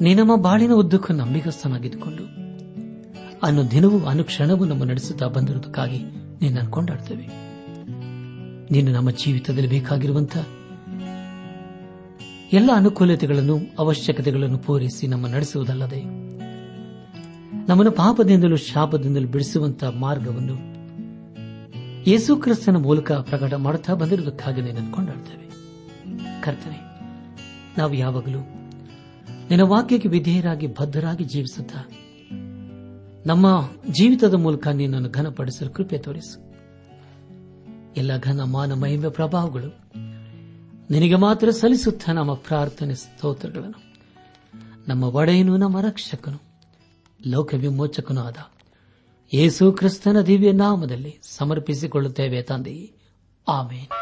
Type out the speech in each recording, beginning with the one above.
ನೀ ನಮ್ಮ ಬಾಳಿನ ಉದ್ದಕ್ಕೂ ನಂಬಿಗಸ್ತನಾಗಿದ್ದುಕೊಂಡು. ಅನ್ನು ದಿನವೂ ಅನುಕ್ಷಣವೂ ನಮ್ಮ ನಡೆಸುತ್ತಾ ಬಂದಿರುವುದಕ್ಕಾಗಿ ನಿನ್ನನ್ನು ಕೊಂಡಾಡ್ತೇವೆ. ನೀನು ನಮ್ಮ ಜೀವಿತದಲ್ಲಿ ಬೇಕಾಗಿರುವಂತಹ ಎಲ್ಲ ಅನುಕೂಲತೆಗಳನ್ನು, ಅವಶ್ಯಕತೆಗಳನ್ನು ಪೂರೈಸಿ ನಮ್ಮ ನಡೆಸುವುದಲ್ಲದೆ, ನಮ್ಮನ್ನು ಪಾಪದಿಂದಲೂ ಶಾಪದಿಂದಲೂ ಬಿಡಿಸುವಂತಹ ಮಾರ್ಗವನ್ನು ಯೇಸು ಕ್ರಿಸ್ತನ ಮೂಲಕ ಪ್ರಕಟ ಮಾಡುತ್ತಾ ಬಂದಿರುವುದಕ್ಕಾಗಿ ನಿನ್ನನ್ನು ಕೊಂಡಾಡ್ತೇವೆ. ಕರ್ತನೆ, ನಾವು ಯಾವಾಗಲೂ ನಿನ್ನ ವಾಕ್ಯಕ್ಕೆ ವಿಧೇಯರಾಗಿ, ಬದ್ಧರಾಗಿ ಜೀವಿಸುತ್ತ. ನಮ್ಮ ಜೀವಿತದ ಮೂಲಕ ನಿನ್ನನ್ನು ಘನಪಡಿಸಲು ಕೃಪೆ ತೋರಿಸು. ಎಲ್ಲ ಘನ ಮಾನ ಮಹಿಮೆ ಪ್ರಭಾವಗಳು ನಿನಗೆ ಮಾತ್ರ ಸಲ್ಲಿಸುತ್ತ ನಮ್ಮ ಪ್ರಾರ್ಥನೆ ಸ್ತೋತ್ರಗಳನ್ನು. ನಮ್ಮ ಒಡೆಯನು, ನಮ್ಮ ರಕ್ಷಕನು, ಲೋಕ ವಿಮೋಚಕನೂ ಆದ ಯೇಸು ಕ್ರಿಸ್ತನ ದಿವ್ಯ ನಾಮದಲ್ಲಿ ಸಮರ್ಪಿಸಿಕೊಳ್ಳುತ್ತೇವೆ ತಂದೆ ಆಮೇನ್.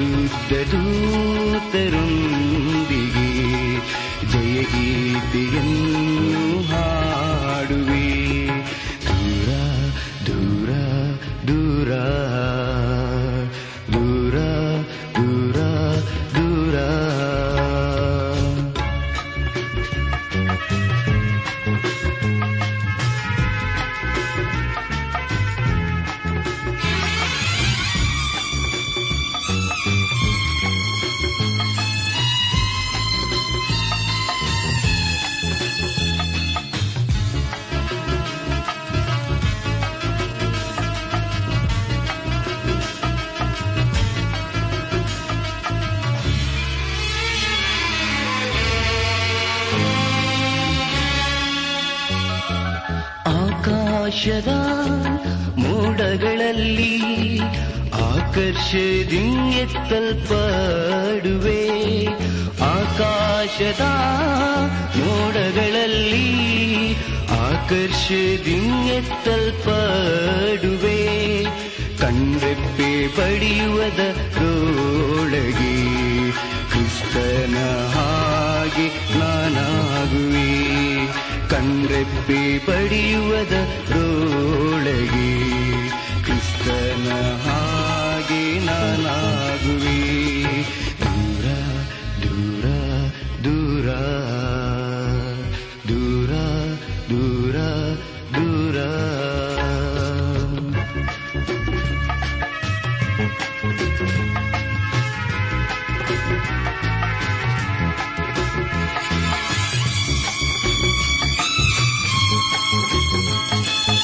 ಪರಿಶುದ್ಧದೂತರೊಂದಿಗೆ ಜಯಗೀತೆಯನ್ನು ಹಾಡುವೆ. ಆಕರ್ಷದಿಂಗೆತ್ತಲ್ಪಡುವೆ ಆಕಾಶದ ಮೋಡಗಳಲ್ಲಿ ಆಕರ್ಷದಿಂಗೆತ್ತಲ್ಪಡುವೆ ಕಣ್ರೆಪ್ಪೆ ರೋಳಗೆ ಕ್ರಿಸ್ತನ ಹಾಗೆ ನಾನಾಗುವೆ. ಕಣ್ರೆಪ್ಪೆ ರೋಳಗೆ ಕ್ರಿಸ್ತನ ಹಾಗೆ ನಾನಾಗುವೆ ದೂರ ದೂರ ದೂರ ದೂರ ದೂರ ದೂರ ಅಬ್ರಾಮ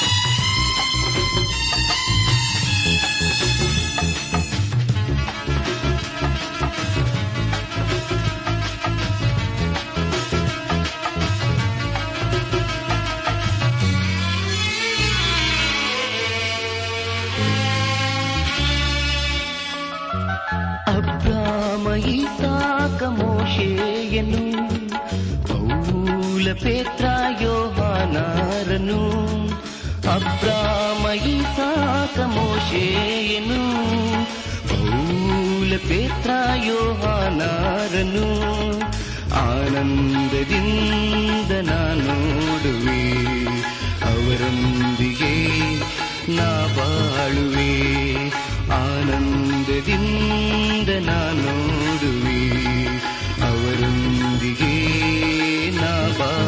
Bye.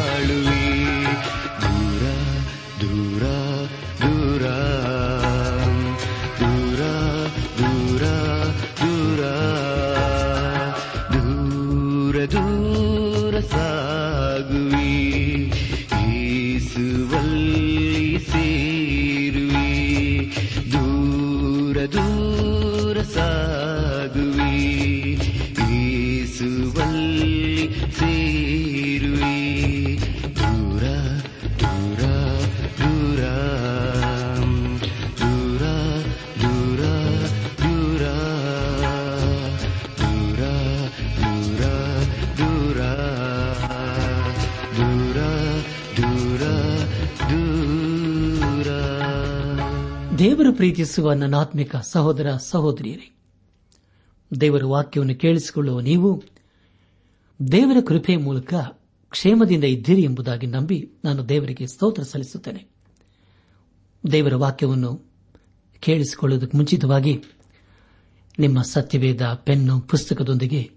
ಪ್ರೀತಿಸುವ ನನ್ನಾತ್ಮಿಕ ಸಹೋದರ ಸಹೋದರಿಯರೇ, ದೇವರ ವಾಕ್ಯವನ್ನು ಕೇಳಿಸಿಕೊಳ್ಳುವ ನೀವು ದೇವರ ಕೃಪೆಯ ಮೂಲಕ ಕ್ಷೇಮದಿಂದ ಇದ್ದೀರಿ ಎಂಬುದಾಗಿ ನಂಬಿ ನಾನು ದೇವರಿಗೆ ಸ್ತೋತ್ರ ಸಲ್ಲಿಸುತ್ತೇನೆ. ದೇವರ ವಾಕ್ಯವನ್ನು ಕೇಳಿಸಿಕೊಳ್ಳುವುದಕ್ಕೆ ಮುಂಚಿತವಾಗಿ ನಿಮ್ಮ ಸತ್ಯವೇದ ಪೆನ್ನು ಪುಸ್ತಕದೊಂದಿಗೆ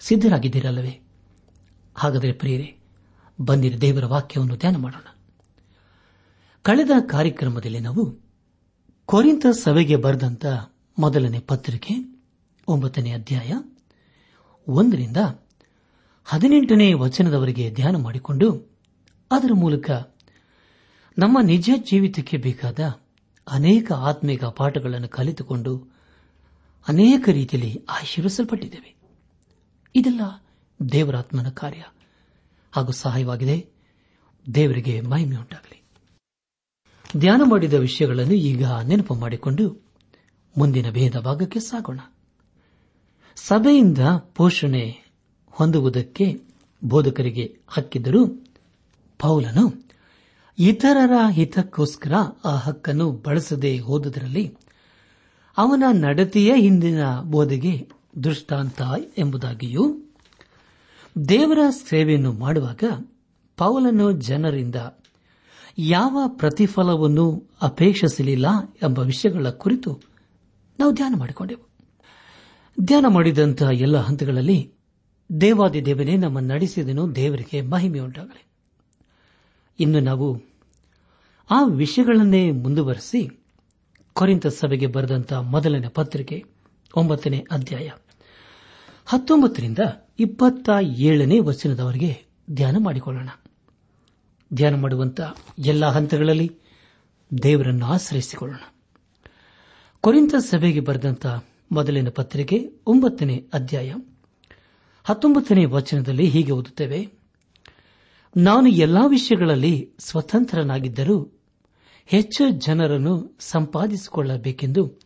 ಸಿದ್ದರಾಗಿದ್ದೀರಲ್ಲವೇ ಹಾಗಾದರೆ ಪ್ರಿಯರೇ, ಬಂದಿರ ದೇವರ ವಾಕ್ಯವನ್ನು ಧ್ಯಾನ ಮಾಡೋಣ. ಕಳೆದ ಕಾರ್ಯಕ್ರಮದಲ್ಲಿ ನಾವು ಕೊರಿಂತ ಸಭೆಗೆ ಬರೆದಂತ ಮೊದಲನೇ ಪತ್ರಿಕೆ, ಒಂಬತ್ತನೇ ಅಧ್ಯಾಯ, ಒಂದರಿಂದ ಹದಿನೆಂಟನೇ ವಚನದವರೆಗೆ ಧ್ಯಾನ ಮಾಡಿಕೊಂಡು ಅದರ ಮೂಲಕ ನಮ್ಮ ನಿಜ ಜೀವಿತಕ್ಕೆ ಬೇಕಾದ ಅನೇಕ ಆತ್ಮಿಕ ಪಾಠಗಳನ್ನು ಕಲಿತುಕೊಂಡು ಅನೇಕ ರೀತಿಯಲ್ಲಿ ಆಶೀರ್ವಿಸಲ್ಪಟ್ಟಿದ್ದೇವೆ ಇದೆಲ್ಲ ದೇವರಾತ್ಮನ ಕಾರ್ಯ ಹಾಗೂ ಸಹಾಯವಾಗಿದೆ. ದೇವರಿಗೆ ಮಹಿಮೆ ಉಂಟಾಗಲಿ ಧ್ಯಾನ ಮಾಡಿದ ವಿಷಯಗಳನ್ನು ಈಗ ನೆನಪು ಮಾಡಿಕೊಂಡು ಮುಂದಿನ ಭೇದ ಭಾಗಕ್ಕೆ ಸಾಗೋಣ. ಸಭೆಯಿಂದ ಪೋಷಣೆ ಹೊಂದುವುದಕ್ಕೆ ಬೋಧಕರಿಗೆ ಹಕ್ಕಿದ್ದರೂ ಪೌಲನು ಇತರರ ಹಿತಕ್ಕೋಸ್ಕರ ಆ ಹಕ್ಕನ್ನು ಬಳಸದೇ ಹೋದುದರಲ್ಲಿ ಅವನ ನಡತೆಯ ಹಿಂದಿನ ಬೋಧೆಗೆ ದೃಷ್ಟಾಂತ ಎಂಬುದಾಗಿಯೂ ದೇವರ ಸೇವೆಯನ್ನು ಮಾಡುವಾಗ ಪೌಲನು ಜನರಿಂದ ಯಾವ ಪ್ರತಿಫಲವನ್ನು ಅಪೇಕ್ಷಿಸಲಿಲ್ಲ ಎಂಬ ವಿಷಯಗಳ ಕುರಿತು ನಾವು ಧ್ಯಾನ ಮಾಡಿಕೊಂಡೆವು. ಧ್ಯಾನ ಮಾಡಿದಂತಹ ಎಲ್ಲ ಹಂತಗಳಲ್ಲಿ ದೇವಾದಿ ದೇವನೇ ನಮ್ಮ ನಡೆಸಿದನು, ದೇವರಿಗೆ ಮಹಿಮೆಯುಂಟಾಗಲಿ ಇನ್ನು ನಾವು ಆ ವಿಷಯಗಳನ್ನೇ ಮುಂದುವರೆಸಿ ಕೊರಿಂತ ಸಭೆಗೆ ಬರೆದಂತಹ ಮೊದಲನೇ ಪತ್ರಿಕೆ, ಒಂಬತ್ತನೇ ಅಧ್ಯಾಯ, ಹತ್ತೊಂಬತ್ತರಿಂದ ಇಪ್ಪತ್ತ ಏಳನೇ ವಚನದವರೆಗೆ ಧ್ಯಾನ ಮಾಡಿಕೊಳ್ಳೋಣ. ಧ್ಯಾನ ಮಾಡುವಂತಹ ಎಲ್ಲ ಹಂತಗಳಲ್ಲಿ ದೇವರನ್ನು ಆಶ್ರಯಿಸಿಕೊಳ್ಳೋಣ. ಕೊರಿಂತ ಸಭೆಗೆ ಬರೆದಂತಹ ಮೊದಲಿನ ಪತ್ರಿಕೆ ಒಂಬತ್ತನೇ ಅಧ್ಯಾಯ ಹತ್ತೊಂಬತ್ತನೇ ವಚನದಲ್ಲಿ ಹೀಗೆ ಓದುತ್ತೇವೆ. ನಾನು ಎಲ್ಲಾ ವಿಷಯಗಳಲ್ಲಿ ಸ್ವತಂತ್ರನಾಗಿದ್ದರೂ ಹೆಚ್ಚು ಜನರನ್ನು ಸಂಪಾದಿಸಿಕೊಳ್ಳಬೇಕೆಂದು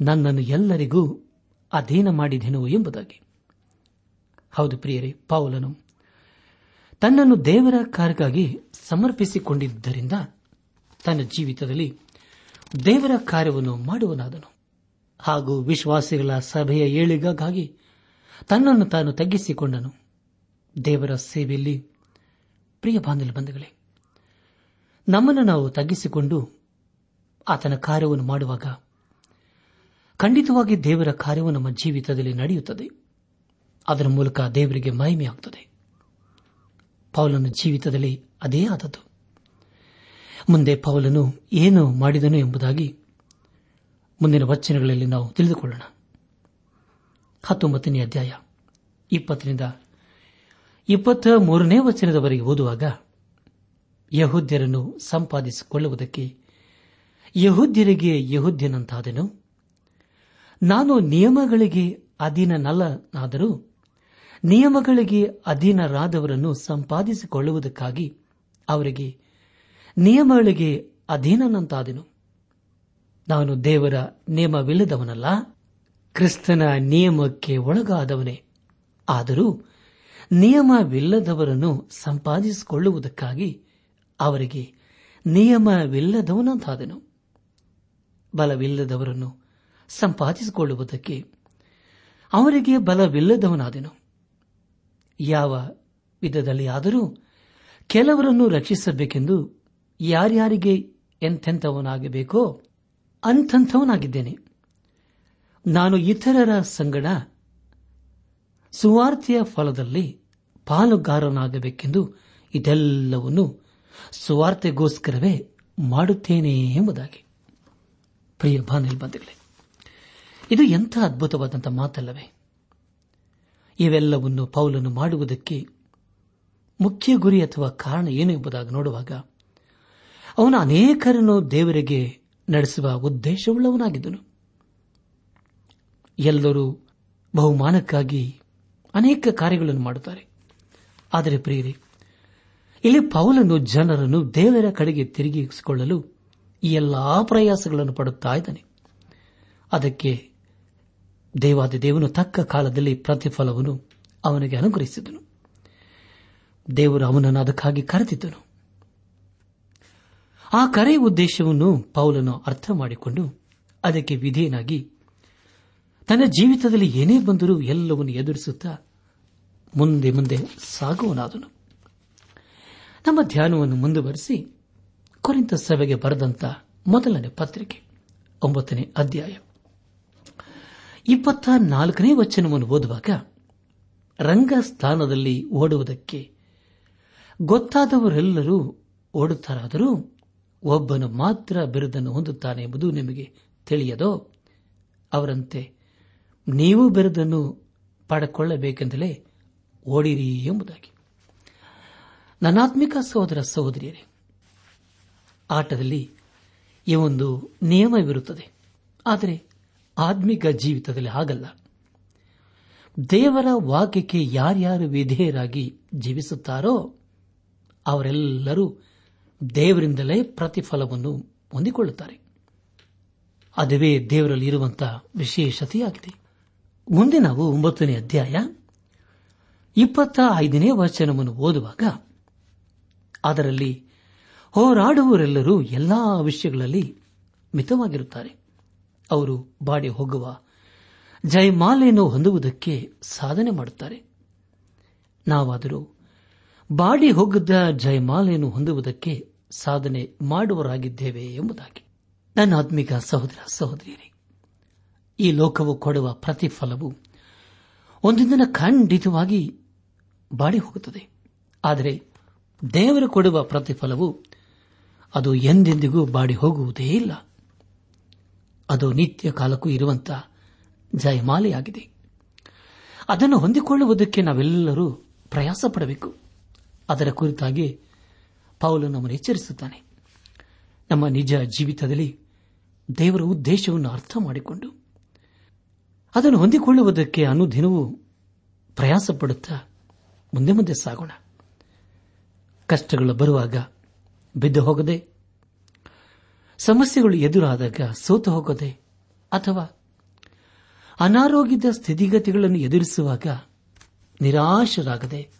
ನನ್ನನ್ನು ಎಲ್ಲರಿಗೂ ಅಧೀನ ಮಾಡಿದೆನು ಎಂಬುದಾಗಿ. ಹೌದು ಪ್ರಿಯರೇ ಪಾವಲನು ತನ್ನನ್ನು ದೇವರ ಕಾರ್ಯಕ್ಕಾಗಿ ಸಮರ್ಪಿಸಿಕೊಂಡಿದ್ದರಿಂದ ತನ್ನ ಜೀವಿತದಲ್ಲಿ ದೇವರ ಕಾರ್ಯವನ್ನು ಮಾಡುವನಾದನು. ಹಾಗೂ ವಿಶ್ವಾಸಿಗಳ ಸಭೆಯ ಏಳಿಗಾಗಿ ತನ್ನನ್ನು ತಾನು ತಗ್ಗಿಸಿಕೊಂಡನು. ದೇವರ ಸೇವೆಯಲ್ಲಿ ಪ್ರಿಯ ಬಾಂಧವ ಬಂಧುಗಳೇ, ನಮ್ಮನ್ನು ನಾವು ತಗ್ಗಿಸಿಕೊಂಡು ಆತನ ಕಾರ್ಯವನ್ನು ಮಾಡುವಾಗ ಖಂಡಿತವಾಗಿ ದೇವರ ಕಾರ್ಯವು ನಮ್ಮ ಜೀವಿತದಲ್ಲಿ ನಡೆಯುತ್ತದೆ. ಅದರ ಮೂಲಕ ದೇವರಿಗೆ ಮಹಿಮೆಯಾಗುತ್ತದೆ. ಪೌಲನ ಜೀವಿತದಲ್ಲಿ ಅದೇ ಆದದ್ದು. ಮುಂದೆ ಪೌಲನು ಏನು ಮಾಡಿದನು ಎಂಬುದಾಗಿ ಮುಂದಿನ ವಚನಗಳಲ್ಲಿ ನಾವು ತಿಳಿದುಕೊಳ್ಳೋಣ. ಹತ್ತೊಂಬತ್ತನೇ ಅಧ್ಯಾಯ, ಇಪ್ಪತ್ತರಿಂದ ಇಪ್ಪತ್ತ ಮೂರನೇ ವಚನದವರೆಗೆ ಓದುವಾಗ ಯಹೂದ್ಯರನ್ನು ಸಂಪಾದಿಸಿಕೊಳ್ಳುವುದಕ್ಕೆ ಯಹೂದ್ಯರಿಗೆ ಯಹೂದ್ಯನಂತಾದನು? ನಾನು ನಿಯಮಗಳಿಗೆ ಅಧೀನನಲ್ಲನಾದರೂ ನಿಯಮಗಳಿಗೆ ಅಧೀನರಾದವರನ್ನು ಸಂಪಾದಿಸಿಕೊಳ್ಳುವುದಕ್ಕಾಗಿ ಅವರಿಗೆ ನಿಯಮಗಳಿಗೆ ಅಧೀನನಂತಾದೆನು. ನಾನು ದೇವರ ನಿಯಮವಿಲ್ಲದವನಲ್ಲ, ಕ್ರಿಸ್ತನ ನಿಯಮಕ್ಕೆ ಒಳಗಾದವನೇ. ಆದರೂ ನಿಯಮವಿಲ್ಲದವರನ್ನು ಸಂಪಾದಿಸಿಕೊಳ್ಳುವುದಕ್ಕಾಗಿ ಅವರಿಗೆ ನಿಯಮವಿಲ್ಲದವನಂತಾದನು. ಬಲವಿಲ್ಲದವರನ್ನು ಸಂಪಾದಿಸಿಕೊಳ್ಳುವುದಕ್ಕೆ ಅವರಿಗೆ ಬಲವಿಲ್ಲದವನಾದೆನು. ಯಾವ ವಿಧದಲ್ಲಿ ಆದರೂ ಕೆಲವರನ್ನು ರಕ್ಷಿಸಬೇಕೆಂದು ಯಾರ್ಯಾರಿಗೆ ಎಂಥೆಂಥವನಾಗಬೇಕೋ ಅಂಥಂಥವನಾಗಿದ್ದೇನೆ. ನಾನು ಇತರರ ಸಂಗಡ ಸುವಾರ್ತೆಯ ಫಲದಲ್ಲಿ ಪಾಲುಗಾರನಾಗಬೇಕೆಂದು ಇದೆಲ್ಲವನ್ನು ಸುವಾರ್ತೆಗೋಸ್ಕರವೇ ಮಾಡುತ್ತೇನೆ ಎಂಬುದಾಗಿ. ಪ್ರಿಯ ಬಾನಿಲ್ ಬಂಧುಗಳೇ, ಇದು ಎಂಥ ಅದ್ಭುತವಾದಂಥ ಮಾತಲ್ಲವೇ? ಇವೆಲ್ಲವನ್ನು ಪೌಲನು ಮಾಡುವುದಕ್ಕೆ ಮುಖ್ಯ ಗುರಿ ಅಥವಾ ಕಾರಣ ಏನು ಎಂಬುದಾಗಿ ನೋಡುವಾಗ ಅವನು ಅನೇಕರನ್ನು ದೇವರಿಗೆ ನಡೆಸುವ ಉದ್ದೇಶವುಳ್ಳವನಾಗಿದ್ದನು. ಎಲ್ಲರೂ ಬಹುಮಾನಕ್ಕಾಗಿ ಅನೇಕ ಕಾರ್ಯಗಳನ್ನು ಮಾಡುತ್ತಾರೆ. ಆದರೆ ಪ್ರಿಯರಿ, ಇಲ್ಲಿ ಪೌಲನು ಜನರನ್ನು ದೇವರ ಕಡೆಗೆ ತಿರುಗಿಸಿಕೊಳ್ಳಲು ಈ ಎಲ್ಲಾ ಪ್ರಯಾಸಗಳನ್ನು ಪಡುತ್ತಾ ಇದ್ದಾನೆ. ಅದಕ್ಕೆ ದೇವಾದ ದೇವನು ತಕ್ಕ ಕಾಲದಲ್ಲಿ ಪ್ರತಿಫಲವನ್ನು ಅವನಿಗೆ ಅನುಗ್ರಹಿಸಿದನು. ದೇವರು ಅವನನ್ನು ಅದಕ್ಕಾಗಿ ಕರೆದಿದ್ದನು. ಆ ಕರೆಯ ಉದ್ದೇಶವನ್ನು ಪೌಲನು ಅರ್ಥ ಮಾಡಿಕೊಂಡು ಅದಕ್ಕೆ ವಿಧೇಯನಾಗಿ ತನ್ನ ಜೀವಿತದಲ್ಲಿ ಏನೇ ಬಂದರೂ ಎಲ್ಲವನ್ನು ಎದುರಿಸುತ್ತಾ ಮುಂದೆ ಮುಂದೆ ಸಾಗುವನಾದನು. ನಮ್ಮ ಧ್ಯಾನವನ್ನು ಮುಂದುವರೆಸಿ ಕೊರಿಂತ ಸಭೆಗೆ ಬರೆದಂತ ಮೊದಲನೇ ಪತ್ರಿಕೆ, ಒಂಬತ್ತನೇ ಅಧ್ಯಾಯ. ಇಪ್ಪತ್ತ ನಾಲ್ಕನೇ ವಚನವನ್ನು ಓದುವಾಗ ರಂಗಸ್ಥಾನದಲ್ಲಿ ಓಡುವುದಕ್ಕೆ ಗೊತ್ತಾದವರೆಲ್ಲರೂ ಓಡುತ್ತಾರಾದರೂ ಒಬ್ಬನು ಮಾತ್ರ ಬಿರುದನ್ನು ಹೊಂದುತ್ತಾನೆ ಎಂಬುದು ನಿಮಗೆ ತಿಳಿಯದೋ? ಅವರಂತೆ, ನೀವು ಬಿರುದನ್ನು ಪಡೆಕೊಳ್ಳಬೇಕೆಂದಲೇ ಓಡಿರಿ ಎಂಬುದಾಗಿ. ನನಾತ್ಮಿಕ ಸಹೋದರ ಸಹೋದರಿಯರೇ, ಆಟದಲ್ಲಿ ಈ ಒಂದು ನಿಯಮವಿರುತ್ತದೆ. ಆದರೆ ಆತ್ಮಿಕ ಜೀವಿತದಲ್ಲಿ ಆಗಲ್ಲ ದೇವರ ವಾಕ್ಯಕ್ಕೆ ಯಾರ್ಯಾರು ವಿಧೇಯರಾಗಿ ಜೀವಿಸುತ್ತಾರೋ ಅವರೆಲ್ಲರೂ ದೇವರಿಂದಲೇ ಪ್ರತಿಫಲವನ್ನು ಹೊಂದಿಕೊಳ್ಳುತ್ತಾರೆ. ಅದುವೇ ದೇವರಲ್ಲಿ ಇರುವಂತಹ ವಿಶೇಷತೆಯಾಗಿದೆ. ಮುಂದೆ ನಾವು ಒಂಬತ್ತನೇ ಅಧ್ಯಾಯ ಇಪ್ಪತ್ತ ಐದನೇ ವಚನವನ್ನು ಓದುವಾಗ ಅದರಲ್ಲಿ ಹೋರಾಡುವವರೆಲ್ಲರೂ ಎಲ್ಲಾ ವಿಷಯಗಳಲ್ಲಿ ಮಿತವಾಗಿರುತ್ತಾರೆ. ಅವರು ಬಾಡಿ ಹೋಗುವ ಜಯಮಾಲೆಯನ್ನು ಹೊಂದುವುದಕ್ಕೆ ಸಾಧನೆ ಮಾಡುತ್ತಾರೆ. ನಾವಾದರೂ ಬಾಡಿ ಹೋಗದ ಜಯಮಾಲೆಯನ್ನು ಹೊಂದುವುದಕ್ಕೆ ಸಾಧನೆ ಮಾಡುವರಾಗಿದ್ದೇವೆ ಎಂಬುದಾಗಿ. ನನ್ನ ಆತ್ಮಿಕ ಸಹೋದರ ಸಹೋದರಿಯರೇ, ಈ ಲೋಕವು ಕೊಡುವ ಪ್ರತಿಫಲವು ಒಂದು ದಿನ ಖಂಡಿತವಾಗಿ ಬಾಡಿ ಹೋಗುತ್ತದೆ. ಆದರೆ ದೇವರು ಕೊಡುವ ಪ್ರತಿಫಲವು ಅದು ಎಂದೆಂದಿಗೂ ಬಾಡಿ ಹೋಗುವುದೇ ಇಲ್ಲ. ಅದು ನಿತ್ಯ ಕಾಲಕ್ಕೂ ಇರುವಂತಹ ಜಯಮಾಲೆಯಾಗಿದೆ. ಅದನ್ನು ಹೊಂದಿಕೊಳ್ಳುವುದಕ್ಕೆ ನಾವೆಲ್ಲರೂ ಪ್ರಯಾಸ ಪಡಬೇಕು. ಅದರ ಕುರಿತಾಗಿ ಪೌಲು ನಮ್ಮನ್ನು ಎಚ್ಚರಿಸುತ್ತಾನೆ. ನಮ್ಮ ನಿಜ ಜೀವಿತದಲ್ಲಿ ದೇವರ ಉದ್ದೇಶವನ್ನು ಅರ್ಥ ಮಾಡಿಕೊಂಡು ಅದನ್ನು ಹೊಂದಿಕೊಳ್ಳುವುದಕ್ಕೆ ಅನುದಿನವೂ ಪ್ರಯಾಸ ಪಡುತ್ತಾ ಮುಂದೆ ಮುಂದೆ ಸಾಗೋಣ. ಕಷ್ಟಗಳು ಬರುವಾಗ ಬಿದ್ದು ಹೋಗದೆ ಸಮಸ್ಯೆಗಳು ಎದುರಾದಾಗ ಸೋತು ಹೋಗದೆ ಅಥವಾ ಅನಾರೋಗ್ಯದ ಸ್ಥಿತಿಗತಿಗಳನ್ನು ಎದುರಿಸುವಾಗ ನಿರಾಶರಾಗದೆ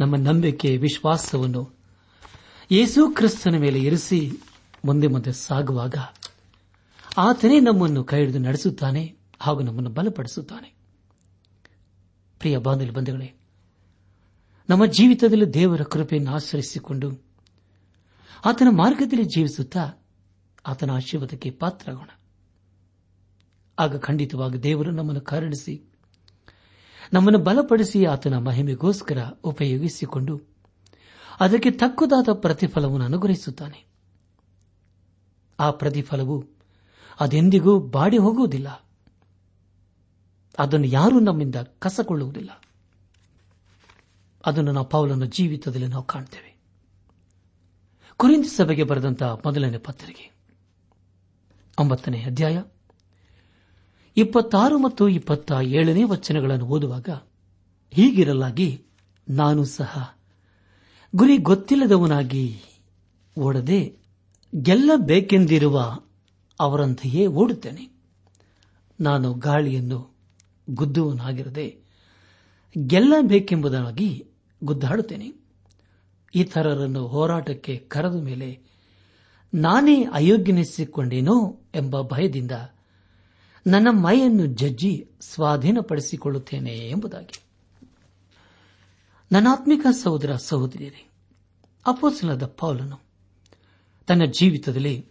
ನಮ್ಮ ನಂಬಿಕೆ, ವಿಶ್ವಾಸವನ್ನು ಯೇಸು ಕ್ರಿಸ್ತನ ಮೇಲೆ ಇರಿಸಿ ಮುಂದೆ ಮುಂದೆ ಸಾಗುವಾಗ ಆತನೇ ನಮ್ಮನ್ನು ಕೈ ಹಿಡಿದು ನಡೆಸುತ್ತಾನೆ ಹಾಗೂ ನಮ್ಮನ್ನು ಬಲಪಡಿಸುತ್ತಾನೆ. ಪ್ರಿಯ ಬಾಂಧವ್ಯ ಬಂಧುಗಳೇ, ನಮ್ಮ ಜೀವಿತದಲ್ಲಿ ದೇವರ ಕೃಪೆಯನ್ನು ಆಶ್ರಯಿಸಿಕೊಂಡು ಆತನ ಮಾರ್ಗದಲ್ಲಿ ಜೀವಿಸುತ್ತಾ ಆತನ ಆಶೀರ್ವಾದಕ್ಕೆ ಪಾತ್ರರಾಗೋಣ. ಆಗ ಖಂಡಿತವಾಗಿ ದೇವರು ನಮ್ಮನ್ನು ಕರುಣಿಸಿ, ನಮ್ಮನ್ನು ಬಲಪಡಿಸಿ ಆತನ ಮಹಿಮೆಗೋಸ್ಕರ ಉಪಯೋಗಿಸಿಕೊಂಡು ಅದಕ್ಕೆ ತಕ್ಕುದಾದ ಪ್ರತಿಫಲವನ್ನು ಅನುಗ್ರಹಿಸುತ್ತಾನೆ. ಆ ಪ್ರತಿಫಲವು ಅದೆಂದಿಗೂ ಬಾಡಿ ಹೋಗುವುದಿಲ್ಲ. ಅದನ್ನು ಯಾರೂ ನಮ್ಮಿಂದ ಕಸಕೊಳ್ಳುವುದಿಲ್ಲ. ಅದನ್ನು ನಾವು ಪೌಲನ ಜೀವಿತದಲ್ಲಿ ನಾವು ಕಾಣ್ತೇವೆ. ಕುರಿಂದ ಸಭೆಗೆ ಬರೆದಂತಹ ಮೊದಲನೇ ಪತ್ರಿಕೆ. ಒಂಬತ್ತನೇ ಅಧ್ಯಾಯ, ಇಪ್ಪತ್ತಾರು ಮತ್ತು ಇಪ್ಪತ್ತ ಏಳನೇ ವಚನಗಳನ್ನು ಓದುವಾಗ, ಹೀಗಿರಲಾಗಿ ನಾನು ಸಹ ಗುರಿ ಗೊತ್ತಿಲ್ಲದವನಾಗಿ ಓಡದೆ ಗೆಲ್ಲಬೇಕೆಂದಿರುವ ಅವರಂತೆಯೇ ಓಡುತ್ತೇನೆ. ನಾನು ಗಾಳಿಯನ್ನು ಗುದ್ದುವನಾಗಿರದೆ ಗೆಲ್ಲಬೇಕೆಂಬುದಾಗಿ ಗುದ್ದಾಡುತ್ತೇನೆ. ಇತರರನ್ನು ಹೋರಾಟಕ್ಕೆ ಕರೆದ ಮೇಲೆ ನಾನೇ ಅಯೋಗ್ಯನಿಸಿಕೊಂಡೇನೋ ಎಂಬ ಭಯದಿಂದ ನನ್ನ ಮೈಯನ್ನು ಜಜ್ಜಿ ಸ್ವಾಧೀನಪಡಿಸಿಕೊಳ್ಳುತ್ತೇನೆ ಎಂಬುದಾಗಿ. ನನಾತ್ಮಿಕ ಸಹೋದರ ಸಹೋದರಿಯರೇ ಅಪೋಸಲದ ಪೌಲನು ತನ್ನ ಜೀವಿತದಲ್ಲಿ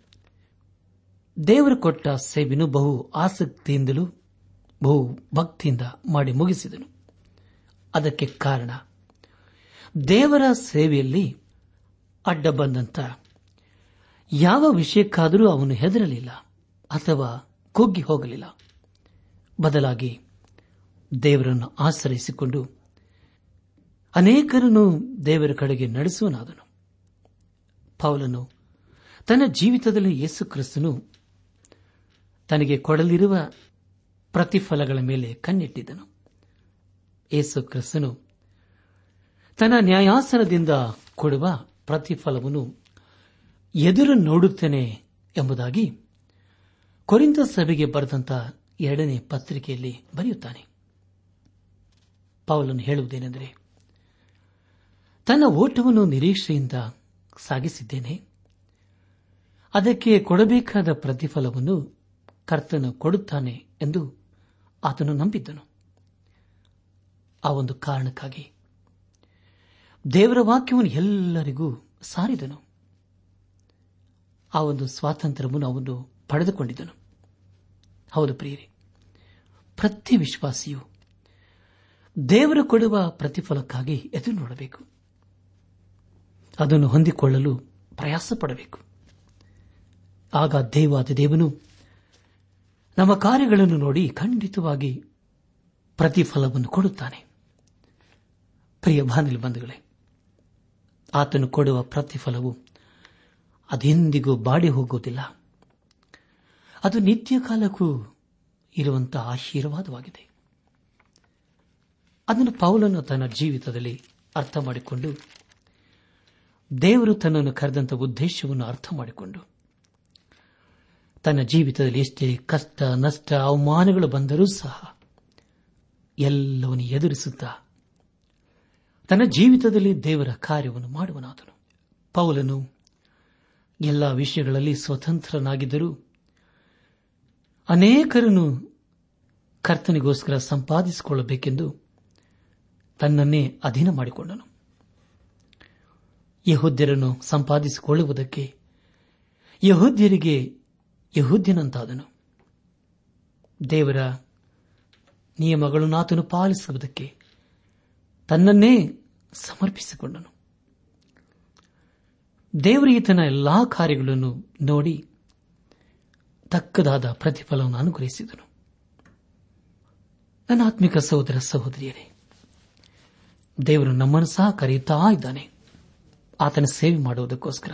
ದೇವರು ಕೊಟ್ಟ ಸೇವೆಯನ್ನು ಬಹು ಆಸಕ್ತಿಯಿಂದಲೂ ಬಹು ಭಕ್ತಿಯಿಂದ ಮಾಡಿ ಮುಗಿಸಿದನು. ಅದಕ್ಕೆ ಕಾರಣ ದೇವರ ಸೇವೆಯಲ್ಲಿ ಅಡ್ಡ ಬಂದಂತ ಯಾವ ವಿಷಯಕ್ಕಾದರೂ ಅವನು ಹೆದರಲಿಲ್ಲ ಅಥವಾ ಕುಗ್ಗಿ ಹೋಗಲಿಲ್ಲ. ಬದಲಾಗಿ ದೇವರನ್ನು ಆಶ್ರಯಿಸಿಕೊಂಡು ಅನೇಕರನ್ನು ದೇವರ ಕಡೆಗೆ ನಡೆಸುವನಾದನು. ಪೌಲನು ತನ್ನ ಜೀವಿತದಲ್ಲಿ ಯೇಸು ಕ್ರಿಸ್ತನು ತನಗೆ ಕೊಡಲಿರುವ ಪ್ರತಿಫಲಗಳ ಮೇಲೆ ಕಣ್ಣಿಟ್ಟಿದ್ದನು. ಯೇಸು ಕ್ರಿಸ್ತನು ತನ್ನ ನ್ಯಾಯಾಸನದಿಂದ ಕೊಡುವ ಪ್ರತಿಫಲವನ್ನು ಎದುರು ನೋಡುತ್ತೇನೆ ಎಂಬುದಾಗಿ ಕೊರಿಂದ ಸಭೆಗೆ ಬರೆದಂತ ಎರಡನೇ ಪತ್ರಿಕೆಯಲ್ಲಿ ಬರೆಯುತ್ತಾನೆ. ಪೌಲನು ಹೇಳುವುದೇನೆಂದರೆ, ತನ್ನ ಓಟವನ್ನು ನಿರೀಕ್ಷೆಯಿಂದ ಸಾಗಿಸಿದ್ದೇನೆ. ಅದಕ್ಕೆ ಕೊಡಬೇಕಾದ ಪ್ರತಿಫಲವನ್ನು ಕರ್ತನು ಕೊಡುತ್ತಾನೆ ಎಂದು ಆತನು ನಂಬಿದ್ದನು. ಆ ಒಂದು ಕಾರಣಕ್ಕಾಗಿ ದೇವರ ವಾಕ್ಯವನ್ನು ಎಲ್ಲರಿಗೂ ಸಾರಿದನು. ಆ ಒಂದು ಸ್ವಾತಂತ್ರ್ಯವನ್ನು ಅವನು ಪಡೆದುಕೊಂಡಿದ್ದನು. ಹೌದು ಪ್ರಿಯರಿ, ಪ್ರತಿ ವಿಶ್ವಾಸಿಯು ದೇವರು ಕೊಡುವ ಪ್ರತಿಫಲಕ್ಕಾಗಿ ಎದುರು ನೋಡಬೇಕು ಅದನ್ನು ಹೊಂದಿಕೊಳ್ಳಲು ಪ್ರಯಾಸ ಪಡಬೇಕು ಆಗ ದೇವಾದ ದೇವನು ನಮ್ಮ ಕಾರ್ಯಗಳನ್ನು ನೋಡಿ ಖಂಡಿತವಾಗಿ ಪ್ರತಿಫಲವನ್ನು ಕೊಡುತ್ತಾನೆ. ಪ್ರಿಯ ಬಾನಿಲ್ ಬಂಧುಗಳೇ, ಆತನು ಕೊಡುವ ಪ್ರತಿಫಲವು ಅದೆಂದಿಗೂ ಬಾಡಿ ಹೋಗುವುದಿಲ್ಲ. ಅದು ನಿತ್ಯ ಕಾಲಕ್ಕೂ ಇರುವಂತಹ ಆಶೀರ್ವಾದವಾಗಿದೆ. ಅದನ್ನು ಪೌಲನು ತನ್ನ ಜೀವಿತದಲ್ಲಿ ಅರ್ಥ ಮಾಡಿಕೊಂಡು, ದೇವರು ತನ್ನನ್ನು ಕರೆದಂತಹ ಉದ್ದೇಶವನ್ನು ಅರ್ಥ ಮಾಡಿಕೊಂಡು, ತನ್ನ ಜೀವಿತದಲ್ಲಿ ಎಷ್ಟೇ ಕಷ್ಟ, ನಷ್ಟ, ಅವಮಾನಗಳು ಬಂದರೂ ಸಹ ಎಲ್ಲವನ್ನು ಎದುರಿಸುತ್ತಾ, ತನ್ನ ಜೀವಿತದಲ್ಲಿ ದೇವರ ಕಾರ್ಯವನ್ನು ಮಾಡುವನಾದನು. ಪೌಲನು ಎಲ್ಲ ವಿಷಯಗಳಲ್ಲಿ ಸ್ವತಂತ್ರನಾಗಿದ್ದರೂ ಅನೇಕರನ್ನು ಕರ್ತನಿಗೋಸ್ಕರ ಸಂಪಾದಿಸಿಕೊಳ್ಳಬೇಕೆಂದು ತನ್ನನ್ನೇ ಅಧೀನ ಮಾಡಿಕೊಂಡನು. ಯಹೋದ್ಯರನ್ನು ಸಂಪಾದಿಸಿಕೊಳ್ಳುವುದಕ್ಕೆ ಯಹೋದ್ಯರಿಗೆ ಯಹೋದ್ಯನಂತಾದನು. ದೇವರ ನಿಯಮಗಳನ್ನು ಆತನು ಪಾಲಿಸುವುದಕ್ಕೆ ತನ್ನನ್ನೇ ಸಮರ್ಪಿಸಿಕೊಂಡನು. ದೇವರ ಈತನ ಎಲ್ಲಾ ಕಾರ್ಯಗಳನ್ನು ನೋಡಿ ತಕ್ಕದಾದ ಪ್ರತಿಫಲವನ್ನು ಅನುಗ್ರಹಿಸಿದನು. ನನ್ನ ಆತ್ಮಿಕ ಸಹೋದರ ಸಹೋದರಿಯರೇ, ದೇವರು ನಮ್ಮನ್ನು ಸಹ ಕರೆಯುತ್ತಾ ಇದ್ದಾನೆ. ಆತನ ಸೇವೆ ಮಾಡುವುದಕ್ಕೋಸ್ಕರ.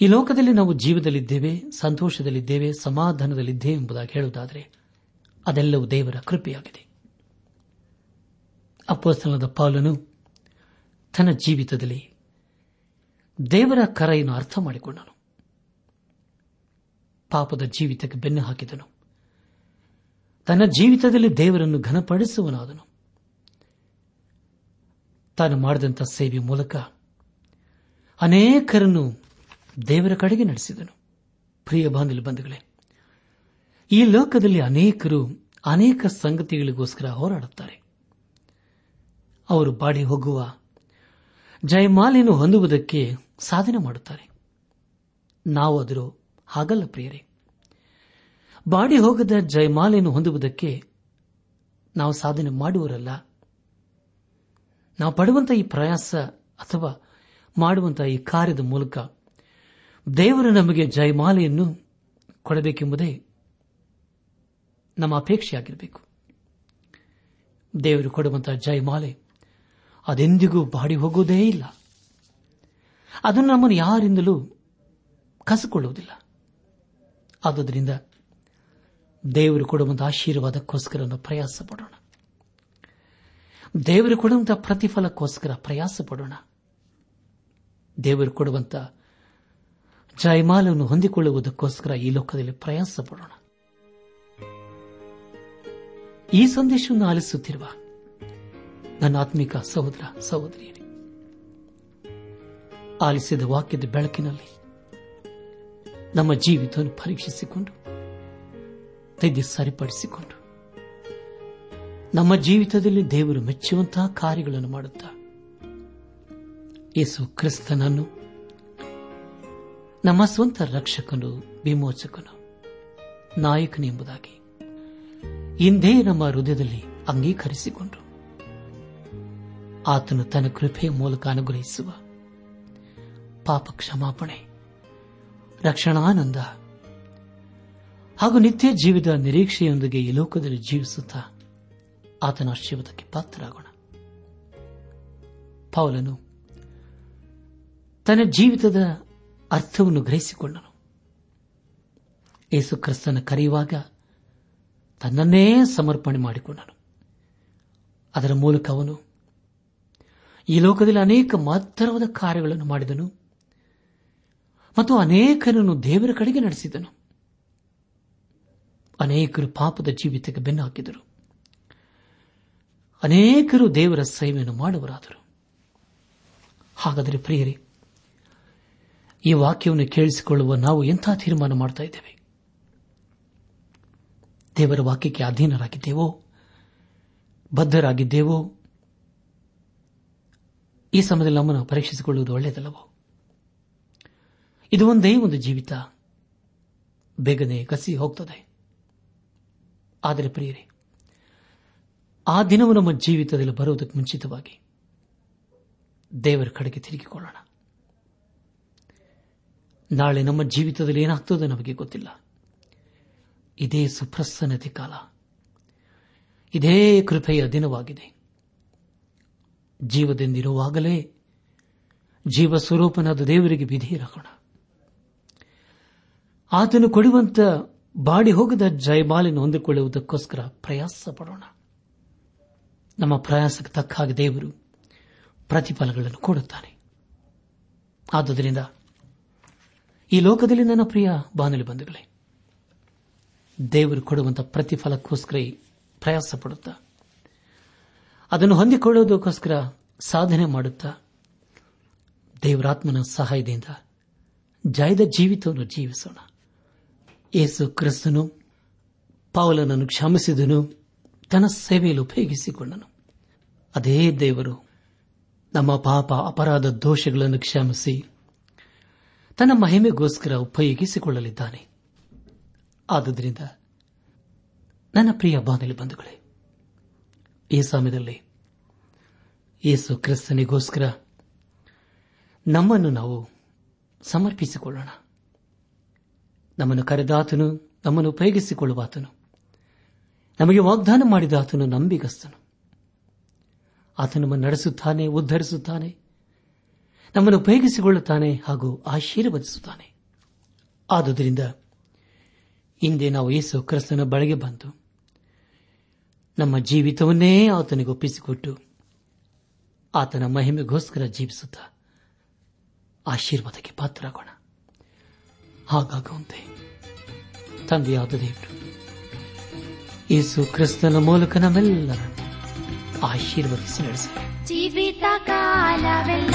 ಈ ಲೋಕದಲ್ಲಿ ನಾವು ಜೀವದಲ್ಲಿದ್ದೇವೆ, ಸಂತೋಷದಲ್ಲಿದ್ದೇವೆ, ಸಮಾಧಾನದಲ್ಲಿದ್ದೇವೆ ಎಂಬುದಾಗಿ ಹೇಳುವುದಾದರೆ, ಅದೆಲ್ಲವೂ ದೇವರ ಕೃಪೆಯಾಗಿದೆ. ಅಪ್ಪಸ್ತನದ ಪಾಲನು ತನ್ನ ಜೀವಿತದಲ್ಲಿ ದೇವರ ಕರೆಯನ್ನು ಅರ್ಥ ಮಾಡಿಕೊಂಡನು. ಪಾಪದ ಜೀವಿತಕ್ಕೆ ಬೆನ್ನು ಹಾಕಿದನು. ತನ್ನ ಜೀವಿತದಲ್ಲಿ ದೇವರನ್ನು ಘನಪಡಿಸುವನಾದನು ತಾನು ಮಾಡಿದಂಥ ಸೇವೆ ಮೂಲಕ ಅನೇಕರನ್ನು ದೇವರ ಕಡೆಗೆ ನಡೆಸಿದನು. ಪ್ರಿಯ ಬಾಂಧವ್ಯ ಬಂಧುಗಳೇ, ಈ ಲೋಕದಲ್ಲಿ ಅನೇಕರು ಅನೇಕ ಸಂಗತಿಗಳಿಗೋಸ್ಕರ ಹೋರಾಡುತ್ತಾರೆ. ಅವರು ಬಾಡಿ ಹೋಗುವ ಜಯಮಾಲೆಯನ್ನು ಹೊಂದುವುದಕ್ಕೆ ಸಾಧನೆ ಮಾಡುತ್ತಾರೆ. ನಾವು ಅದರ ಹಾಗಲ್ಲ ಪ್ರಿಯರೇ. ಬಾಡಿ ಹೋಗದ ಜಯಮಾಲೆಯನ್ನು ಹೊಂದುವುದಕ್ಕೆ ನಾವು ಸಾಧನೆ ಮಾಡುವರಲ್ಲ ನಾವು ಪಡುವಂತಹ ಈ ಪ್ರಯಾಸ ಅಥವಾ ಮಾಡುವಂತಹ ಈ ಕಾರ್ಯದ ಮೂಲಕ ದೇವರು ನಮಗೆ ಜಯಮಾಲೆಯನ್ನು ಕೊಡಬೇಕೆಂಬುದೇ ನಮ್ಮ ಅಪೇಕ್ಷೆಯಾಗಿರಬೇಕು. ದೇವರು ಕೊಡುವಂತಹ ಜಯಮಾಲೆ ಅದೆಂದಿಗೂ ಬಾಡಿ ಹೋಗುವುದೇ ಇಲ್ಲ. ಅದನ್ನು ನಮ್ಮನ್ನು ಯಾರಿಂದಲೂ ಕಸಿಕೊಳ್ಳುವುದಿಲ್ಲ. ಆದುದರಿಂದ ದೇವರು ಕೊಡುವಂತಹ ಆಶೀರ್ವಾದಕ್ಕೋಸ್ಕರ ಪ್ರಯಾಸ ಪಡೋಣ ದೇವರು ಕೊಡುವಂತಹ ಪ್ರತಿಫಲಕ್ಕೋಸ್ಕರ ಪ್ರಯಾಸ ಪಡೋಣ ದೇವರು ಕೊಡುವಂತ ಜಯಮಾಲವನ್ನು ಹೊಂದಿಕೊಳ್ಳುವುದಕ್ಕೋಸ್ಕರ ಈ ಲೋಕದಲ್ಲಿ ಪ್ರಯಾಸ ಪಡೋಣ ಈ ಸಂದೇಶವನ್ನು ಆಲಿಸುತ್ತಿರುವ ನನ್ನ ಆತ್ಮಿಕ ಸಹೋದರ, ಸಹೋದರಿಯರೇ, ಆಲಿಸಿದ ವಾಕ್ಯದ ಬೆಳಕಿನಲ್ಲಿ ನಮ್ಮ ಜೀವಿತವನ್ನು ಪರೀಕ್ಷಿಸಿಕೊಂಡು ತೆಗೆದು ಸರಿಪಡಿಸಿಕೊಂಡು, ನಮ್ಮ ಜೀವಿತದಲ್ಲಿ ದೇವರು ಮೆಚ್ಚುವಂತಹ ಕಾರ್ಯಗಳನ್ನು ಮಾಡುತ್ತಾ, ಯೇಸು ಕ್ರಿಸ್ತನನ್ನು ನಮ್ಮ ಸ್ವಂತ ರಕ್ಷಕನು, ವಿಮೋಚಕನು, ನಾಯಕನು ಎಂಬುದಾಗಿ ಇಂದೇ ನಮ್ಮ ಹೃದಯದಲ್ಲಿ ಅಂಗೀಕರಿಸಿಕೊಂಡು ಆತನು ತನ್ನ ಕೃಪೆಯ ಮೂಲಕ ಅನುಗ್ರಹಿಸುವ. ಪಾಪ ಕ್ಷಮಾಪಣೆ. ರಕ್ಷಣಾನಂದ. ಹಾಗೂ ನಿತ್ಯ ಜೀವಿತ ನಿರೀಕ್ಷೆಯೊಂದಿಗೆ ಈ ಲೋಕದಲ್ಲಿ ಜೀವಿಸುತ್ತಾ ಆತನ ಆಶೀರ್ವಾದಕ್ಕೆ ಪಾತ್ರರಾಗೋಣ. ಪೌಲನು ತನ್ನ ಜೀವಿತದ ಅರ್ಥವನ್ನು ಗ್ರಹಿಸಿಕೊಂಡನು ಯೇಸು ಕ್ರಿಸ್ತನ ಕರೆಯುವಾಗ ತನ್ನನ್ನೇ ಸಮರ್ಪಣೆ ಮಾಡಿಕೊಂಡನು. ಅದರ ಮೂಲಕ ಅವನು ಈ ಲೋಕದಲ್ಲಿ ಅನೇಕ ಮಹತ್ತರವಾದ ಕಾರ್ಯಗಳನ್ನು ಮಾಡಿದನು. ಮತ್ತು ಅನೇಕರನ್ನು ದೇವರ ಕಡೆಗೆ ನಡೆಸಿದನು. ಅನೇಕರು ಪಾಪದ ಜೀವಿತಕ್ಕೆ ಬೆನ್ನು ಹಾಕಿದರು. ಅನೇಕರು ದೇವರ ಸೇವೆಯನ್ನು ಮಾಡುವರಾದರು ಹಾಗಾದರೆ ಪ್ರಿಯರೇ, ಈ ವಾಕ್ಯವನ್ನು ಕೇಳಿಸಿಕೊಳ್ಳುವ ನಾವು ಎಂಥ ತೀರ್ಮಾನ ಮಾಡ್ತಾ ಇದ್ದೇವೆ? ದೇವರ ವಾಕ್ಯಕ್ಕೆ ಅಧೀನರಾಗಿದ್ದೇವೋ, ಬದ್ಧರಾಗಿದ್ದೇವೋ ಈ ಸಮಯದಲ್ಲಿ ನಮ್ಮನ್ನು ಪರೀಕ್ಷಿಸಿಕೊಳ್ಳುವುದು ಒಳ್ಳೆಯದಲ್ಲವೋ? ಇದು ಒಂದೇ ಒಂದು ಜೀವಿತ. ಬೇಗನೆ ಕಸಿ ಹೋಗ್ತದೆ. ಆದರೆ ಪ್ರಿಯರೇ, ಆ ದಿನವು ನಮ್ಮ ಜೀವಿತದಲ್ಲಿ ಬರುವುದಕ್ಕೆ ಮುಂಚಿತವಾಗಿ ದೇವರ ಕಡೆಗೆ ತಿರುಗಿಕೊಳ್ಳೋಣ. ನಾಳೆ ನಮ್ಮ ಜೀವಿತದಲ್ಲಿ ಏನಾಗ್ತದೆ ನಮಗೆ ಗೊತ್ತಿಲ್ಲ. ಇದೇ ಸುಪ್ರಸನ್ನತೆ ಕಾಲ. ಇದೇ ಕೃಪೆಯ ದಿನವಾಗಿದೆ. ಜೀವದಿಂದಿರುವಾಗಲೇ ಜೀವ ಸ್ವರೂಪನಾದ ದೇವರಿಗೆ ವಿಧೇಯರಾಗೋಣ. ಆತನು ಕೊಡುವಂತ ಬಾಡಿ ಹೋಗದ ಜಯಮಾಲಿನ ಹೊಂದಿಕೊಳ್ಳುವುದಕ್ಕೋಸ್ಕರ ಪ್ರಯಾಸ ಪಡೋಣ. ನಮ್ಮ ಪ್ರಯಾಸಕ್ಕೆ ತಕ್ಕ ಹಾಗೆ ದೇವರು ಪ್ರತಿಫಲಗಳನ್ನು ಕೊಡುತ್ತಾನೆ. ಆದುದರಿಂದ ಈ ಲೋಕದಲ್ಲಿ ನನ್ನ ಪ್ರಿಯ ಬಾನಲಿ ಬಂಧುಗಳೇ, ದೇವರು ಕೊಡುವಂತಹ ಪ್ರತಿಫಲಕ್ಕೋಸ್ಕರ ಪ್ರಯಾಸ ಪಡುತ್ತಾ ಅದನ್ನು ಹೊಂದಿಕೊಳ್ಳುವುದಕ್ಕೋಸ್ಕರ ಸಾಧನೆ ಮಾಡುತ್ತಾ ದೇವರಾತ್ಮನ ಸಹಾಯದಿಂದ ಜಯದ ಜೀವಿತವನ್ನು ಜೀವಿಸೋಣ. ಯೇಸು ಕ್ರಿಸ್ತನು ಪಾವಲನನ್ನು ಕ್ಷಮಿಸಿದನು, ತನ್ನ ಸೇವೆಯಲ್ಲಿ ಉಪಯೋಗಿಸಿಕೊಂಡನು. ಅದೇ ದೇವರು ನಮ್ಮ ಪಾಪ ಅಪರಾಧ ದೋಷಗಳನ್ನು ಕ್ಷಮಿಸಿ ತನ್ನ ಮಹಿಮೆಗೋಸ್ಕರ ಉಪಯೋಗಿಸಿಕೊಳ್ಳಲಿದ್ದಾನೆ. ಆದುದರಿಂದ ನನ್ನ ಪ್ರಿಯ ಬಾನಲಿ ಬಂಧುಗಳೇ ಈ ಸಮಯದಲ್ಲಿ ಯೇಸು ಕ್ರಿಸ್ತನಿಗೋಸ್ಕರ ನಮ್ಮನ್ನು ನಾವು ಸಮರ್ಪಿಸಿಕೊಳ್ಳೋಣ. ನಮ್ಮನ್ನು ಕರೆದಾತನು, ನಮ್ಮನ್ನು ಉಪಯೋಗಿಸಿಕೊಳ್ಳುವಾತನು, ನಮಗೆ ವಾಗ್ದಾನ ಮಾಡಿದ ಆತನು ನಂಬಿಗಸ್ತನು. ಆತನು ನಮ್ಮನ್ನು ನಡೆಸುತ್ತಾನೆ, ಉದ್ಧರಿಸುತ್ತಾನೆ, ನಮ್ಮನ್ನು ಉಪಯೋಗಿಸಿಕೊಳ್ಳುತ್ತಾನೆ ಹಾಗೂ ಆಶೀರ್ವದಿಸುತ್ತಾನೆ. ಆದುದರಿಂದ ಹಿಂದೆ ನಾವು ಯೇಸು ಕ್ರಿಸ್ತನ ಬಳಿಗೆ ಬಂದು ನಮ್ಮ ಜೀವಿತವನ್ನೇ ಆತನಿಗೆ ಒಪ್ಪಿಸಿಕೊಟ್ಟು ಆತನ ಮಹಿಮೆಗೋಸ್ಕರ ಜೀವಿಸುತ್ತಾ ಆಶೀರ್ವಾದಕ್ಕೆ ಪಾತ್ರರಾಗೋಣ. ಹಾಗಾಗುವಂತೆ ತಂದೆಯಾದ ದೇವರು, ಯೇಸು ಕ್ರಿಸ್ತನ ಮೂಲಕ ನಮ್ಮೆಲ್ಲರನ್ನು ಆಶೀರ್ವದಿಸಿ ನಡೆಸಿ ಜೀವಿತ ಕಾಲವೆಲ್ಲ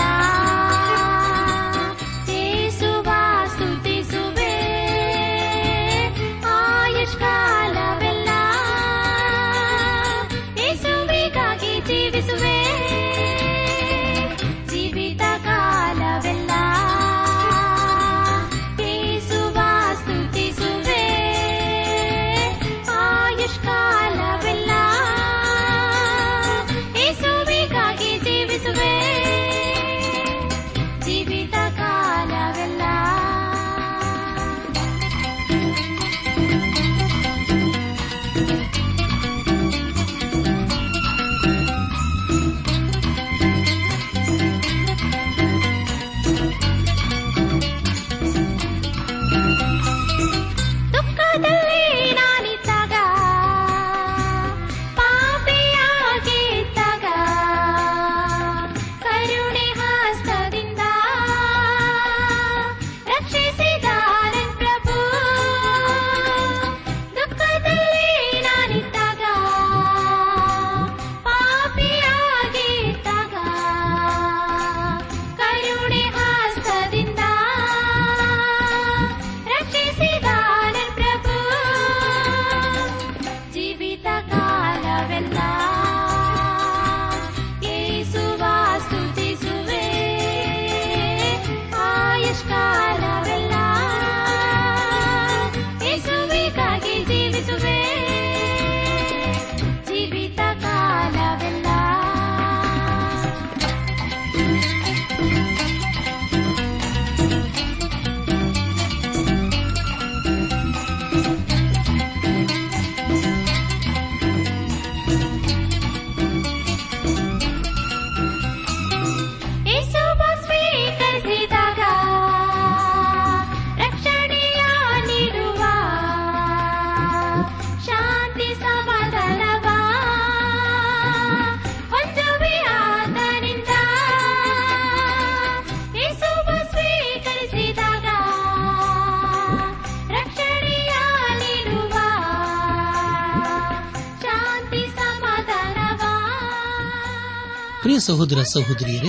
ಸಹೋದರ ಸಹೋದರಿಯರೇ,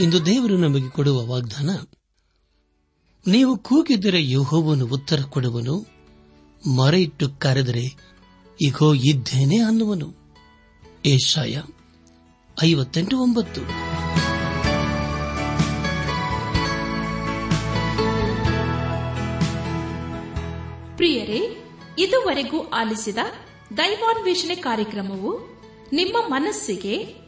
ಇಂದು ದೇವರು ನಮಗೆ ಕೊಡುವ ವಾಗ್ದಾನ, ನೀವು ಕೂಗಿದರೆ ಯಹೋವನು ಉತ್ತರ ಕೊಡುವನು, ಮರೆಯಿಟ್ಟು ಕರೆದರೆ ಇಗೋ ಇದ್ದೇನೆ ಅನ್ನುವನು. ಏಷಾಯ ಐವತ್ತೆಂಟು ಒಂಬತ್ತು. ಪ್ರಿಯರೇ, ಇದುವರೆಗೂ ಆಲಿಸಿದ ದೈವಾನ್ವೇಷಣೆ ಕಾರ್ಯಕ್ರಮವು ನಿಮ್ಮ ಮನಸ್ಸಿಗೆ